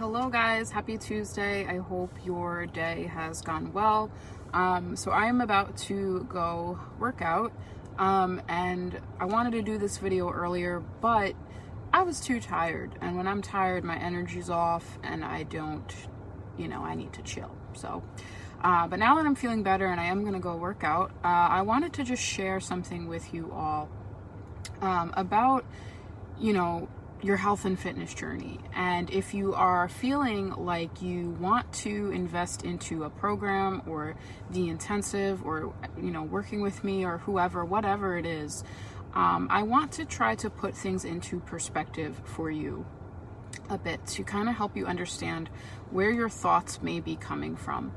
Hello, guys. Happy Tuesday. I hope your day has gone well. Um, so, I am about to go work out, um, and I wanted to do this video earlier, but I was too tired. And when I'm tired, my energy's off, and I don't, you know, I need to chill. So, uh, but now that I'm feeling better and I am going to go work out, uh, I wanted to just share something with you all um, about, you know, your health and fitness journey. And if you are feeling like you want to invest into a program or the intensive or, you know, working with me or whoever, whatever it is, um, I want to try to put things into perspective for you a bit to kind of help you understand where your thoughts may be coming from.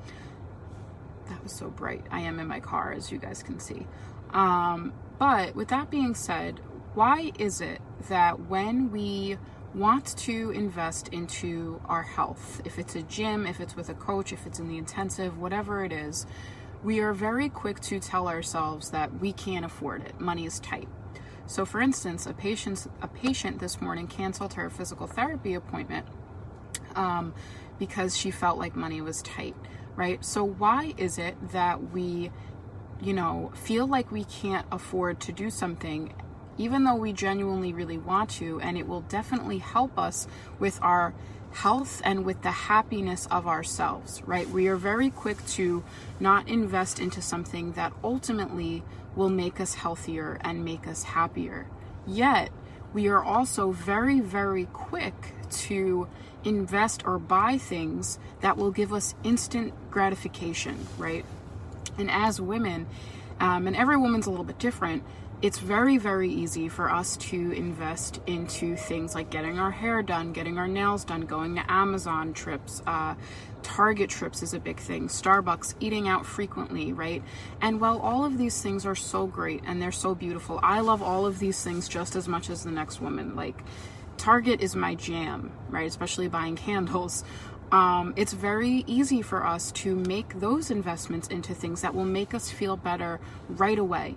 That was so bright. I am in my car, as you guys can see. Um, but with that being said, why is it that when we want to invest into our health, if it's a gym, if it's with a coach, if it's in the intensive, whatever it is, we are very quick to tell ourselves that we can't afford it. Money is tight. So, for instance, a patient a patient this morning canceled her physical therapy appointment um, because she felt like money was tight. Right. So, why is it that we, you know, feel like we can't afford to do something even though we genuinely really want to, and it will definitely help us with our health and with the happiness of ourselves, right? We are very quick to not invest into something that ultimately will make us healthier and make us happier. Yet, we are also very, very quick to invest or buy things that will give us instant gratification, right? And as women, um, and every woman's a little bit different, it's very, very easy for us to invest into things like getting our hair done, getting our nails done, going to Amazon trips. Uh, Target trips is a big thing, Starbucks, eating out frequently, right? And while all of these things are so great and they're so beautiful, I love all of these things just as much as the next woman. Like, Target is my jam, right? Especially buying candles. Um, it's very easy for us to make those investments into things that will make us feel better right away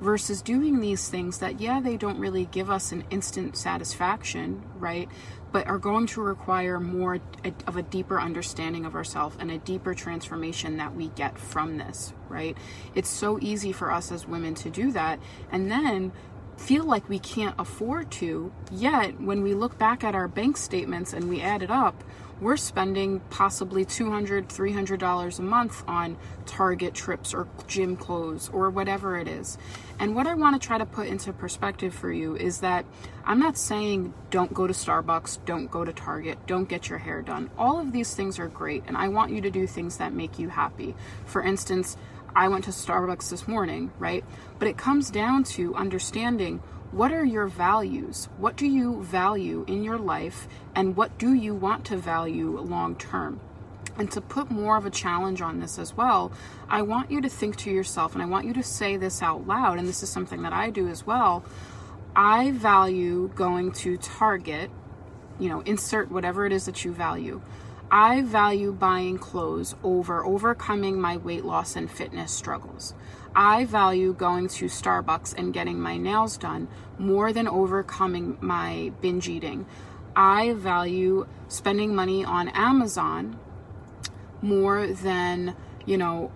versus doing these things that, yeah, they don't really give us an instant satisfaction, right? But are going to require more of a deeper understanding of ourselves and a deeper transformation that we get from this, right? It's so easy for us as women to do that. And then feel like we can't afford to. Yet, when we look back at our bank statements and we add it up, we're spending possibly $200, $300 a month on Target trips or gym clothes or whatever it is. And what I want to try to put into perspective for you is that I'm not saying don't go to Starbucks, don't go to Target, don't get your hair done. All of these things are great, and I want you to do things that make you happy. For instance, I went to Starbucks this morning, right? But it comes down to understanding what are your values? What do you value in your life? And what do you want to value long term? And to put more of a challenge on this as well, I want you to think to yourself, and I want you to say this out loud, and this is something that I do as well. I value going to Target, you know, insert whatever it is that you value. I value buying clothes over overcoming my weight loss and fitness struggles. I value going to Starbucks and getting my nails done more than overcoming my binge eating. I value spending money on Amazon more than, you know,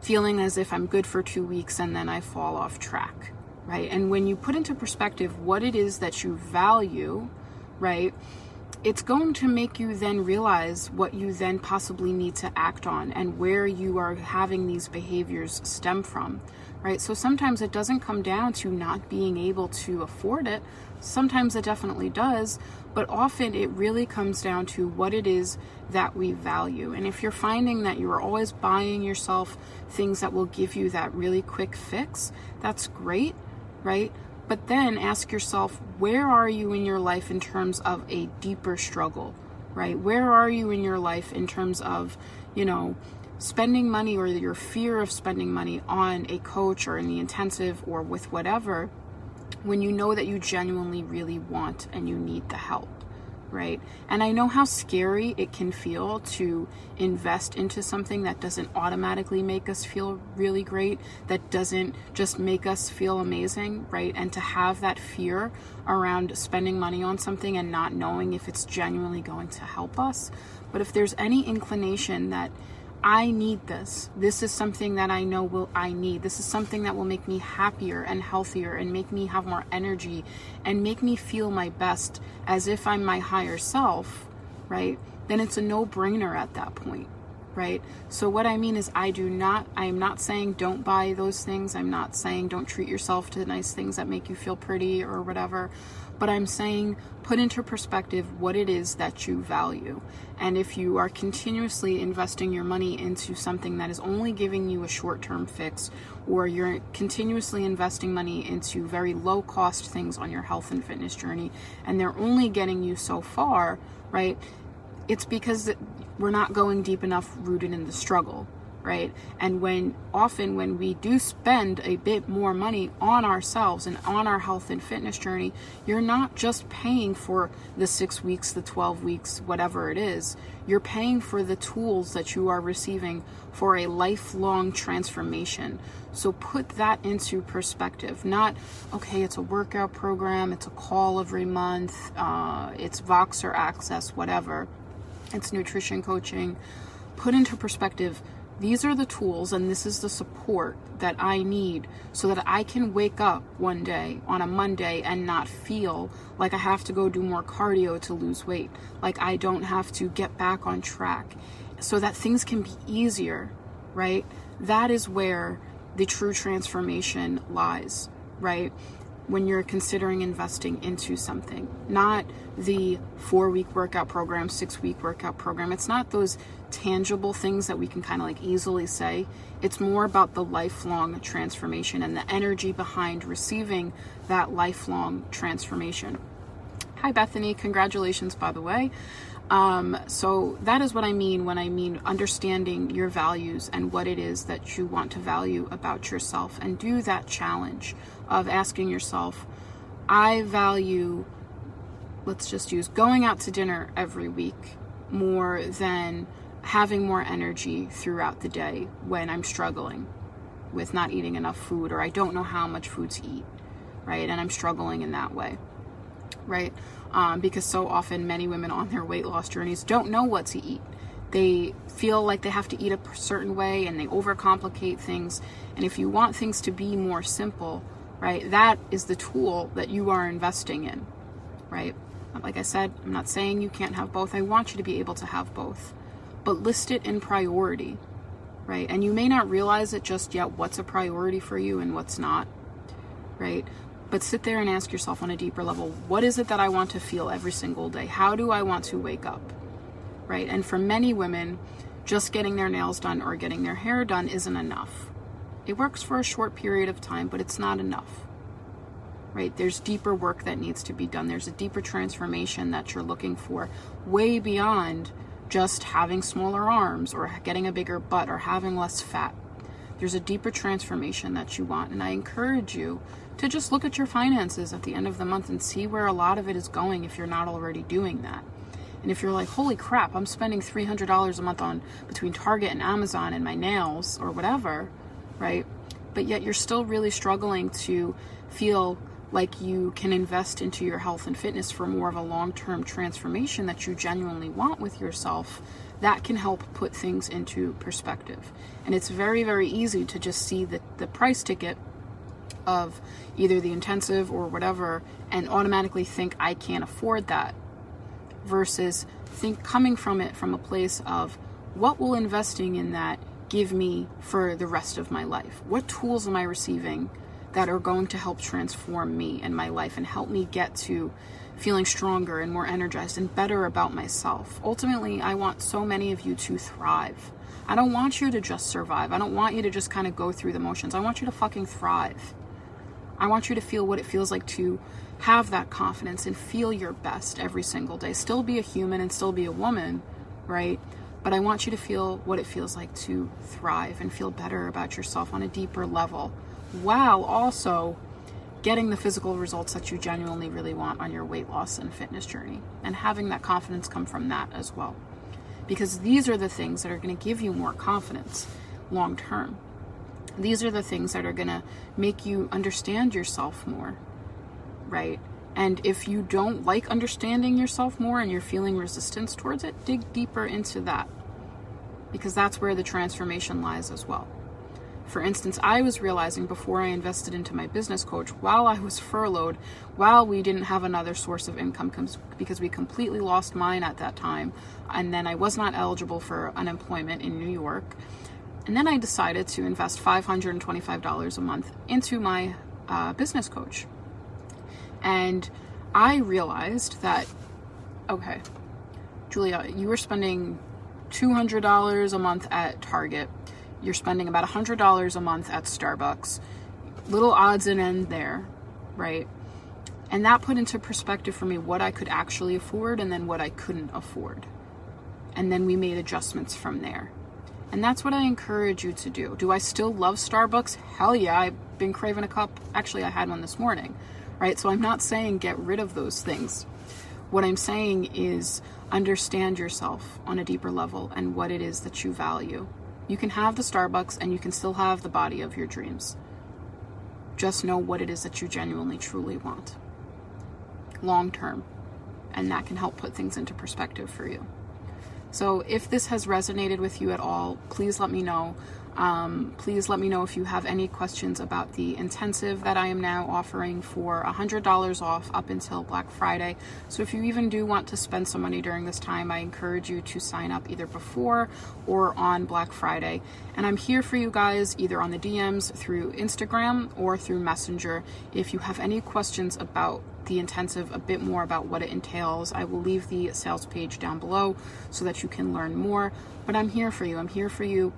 feeling as if I'm good for two weeks and then I fall off track, right? And when you put into perspective what it is that you value, right? It's going to make you then realize what you then possibly need to act on and where you are having these behaviors stem from, right? So sometimes it doesn't come down to not being able to afford it. Sometimes it definitely does, but often it really comes down to what it is that we value. And if you're finding that you are always buying yourself things that will give you that really quick fix, that's great, right? But then ask yourself, where are you in your life in terms of a deeper struggle, right? Where are you in your life in terms of, you know, spending money or your fear of spending money on a coach or in the intensive or with whatever when you know that you genuinely really want and you need the help, right? And I know how scary it can feel to invest into something that doesn't automatically make us feel really great, that doesn't just make us feel amazing, right? And to have that fear around spending money on something and not knowing if it's genuinely going to help us. But if there's any inclination that I need this. This is something that I know will I need. This is something that will make me happier and healthier and make me have more energy and make me feel my best as if I'm my higher self, right? Then it's a no-brainer at that point, right? So what I mean is I do not I am not saying don't buy those things. I'm not saying don't treat yourself to nice things that make you feel pretty or whatever but I'm saying put into perspective what it is that you value. And if you are continuously investing your money into something that is only giving you a short term fix, or you're continuously investing money into very low cost things on your health and fitness journey, and they're only getting you so far, right? It's because we're not going deep enough rooted in the struggle right? And when often when we do spend a bit more money on ourselves and on our health and fitness journey, you're not just paying for the 6 weeks, the 12 weeks, whatever it is. You're paying for the tools that you are receiving for a lifelong transformation. So put that into perspective. Not, okay, it's a workout program, it's a call every month, uh, it's Voxer access, whatever. It's nutrition coaching. Put into perspective these are the tools and this is the support that I need so that I can wake up one day on a Monday and not feel like I have to go do more cardio to lose weight, like I don't have to get back on track, so that things can be easier, right? That is where the true transformation lies, right? When you're considering investing into something. Not the four week workout program, six week workout program. It's not those tangible things that we can kind of like easily say. It's more about the lifelong transformation and the energy behind receiving that lifelong transformation. Hi, Bethany. Congratulations, by the way. Um, so that is what I mean when I mean understanding your values and what it is that you want to value about yourself and do that challenge of asking yourself, I value, let's just use going out to dinner every week more than having more energy throughout the day when I'm struggling with not eating enough food or I don't know how much food to eat, right? And I'm struggling in that way, right? Um, because so often many women on their weight loss journeys don't know what to eat. They feel like they have to eat a certain way and they overcomplicate things. And if you want things to be more simple, right, that is the tool that you are investing in, right? Like I said, I'm not saying you can't have both. I want you to be able to have both, but list it in priority, right? And you may not realize it just yet what's a priority for you and what's not, right? But sit there and ask yourself on a deeper level what is it that I want to feel every single day? How do I want to wake up? Right? And for many women, just getting their nails done or getting their hair done isn't enough. It works for a short period of time, but it's not enough. Right? There's deeper work that needs to be done. There's a deeper transformation that you're looking for, way beyond just having smaller arms or getting a bigger butt or having less fat. There's a deeper transformation that you want, and I encourage you to just look at your finances at the end of the month and see where a lot of it is going if you're not already doing that. And if you're like, holy crap, I'm spending $300 a month on between Target and Amazon and my nails or whatever, right? But yet you're still really struggling to feel like you can invest into your health and fitness for more of a long term transformation that you genuinely want with yourself, that can help put things into perspective. And it's very, very easy to just see the, the price ticket of either the intensive or whatever and automatically think I can't afford that versus think coming from it from a place of what will investing in that give me for the rest of my life? What tools am I receiving that are going to help transform me and my life and help me get to feeling stronger and more energized and better about myself? Ultimately, I want so many of you to thrive. I don't want you to just survive. I don't want you to just kind of go through the motions. I want you to fucking thrive. I want you to feel what it feels like to have that confidence and feel your best every single day. Still be a human and still be a woman, right? But I want you to feel what it feels like to thrive and feel better about yourself on a deeper level while also getting the physical results that you genuinely really want on your weight loss and fitness journey and having that confidence come from that as well because these are the things that are going to give you more confidence long term these are the things that are going to make you understand yourself more right and if you don't like understanding yourself more and you're feeling resistance towards it dig deeper into that because that's where the transformation lies as well for instance, I was realizing before I invested into my business coach while I was furloughed, while we didn't have another source of income because we completely lost mine at that time, and then I was not eligible for unemployment in New York. And then I decided to invest $525 a month into my uh, business coach. And I realized that, okay, Julia, you were spending $200 a month at Target you're spending about $100 a month at Starbucks. Little odds and ends there, right? And that put into perspective for me what I could actually afford and then what I couldn't afford. And then we made adjustments from there. And that's what I encourage you to do. Do I still love Starbucks? Hell yeah, I've been craving a cup. Actually, I had one this morning, right? So I'm not saying get rid of those things. What I'm saying is understand yourself on a deeper level and what it is that you value. You can have the Starbucks and you can still have the body of your dreams. Just know what it is that you genuinely, truly want long term. And that can help put things into perspective for you. So, if this has resonated with you at all, please let me know. Um, please let me know if you have any questions about the intensive that I am now offering for $100 off up until Black Friday. So, if you even do want to spend some money during this time, I encourage you to sign up either before or on Black Friday. And I'm here for you guys either on the DMs through Instagram or through Messenger. If you have any questions about the intensive a bit more about what it entails. I will leave the sales page down below so that you can learn more. But I'm here for you. I'm here for you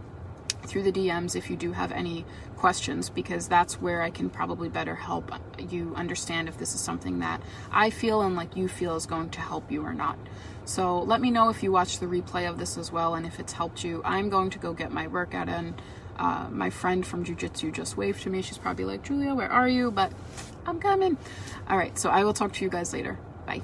through the DMs if you do have any questions because that's where I can probably better help you understand if this is something that I feel and like you feel is going to help you or not. So let me know if you watch the replay of this as well and if it's helped you. I'm going to go get my workout in. Uh, my friend from Jiu Jitsu just waved to me. She's probably like, Julia, where are you? But I'm coming. All right, so I will talk to you guys later. Bye.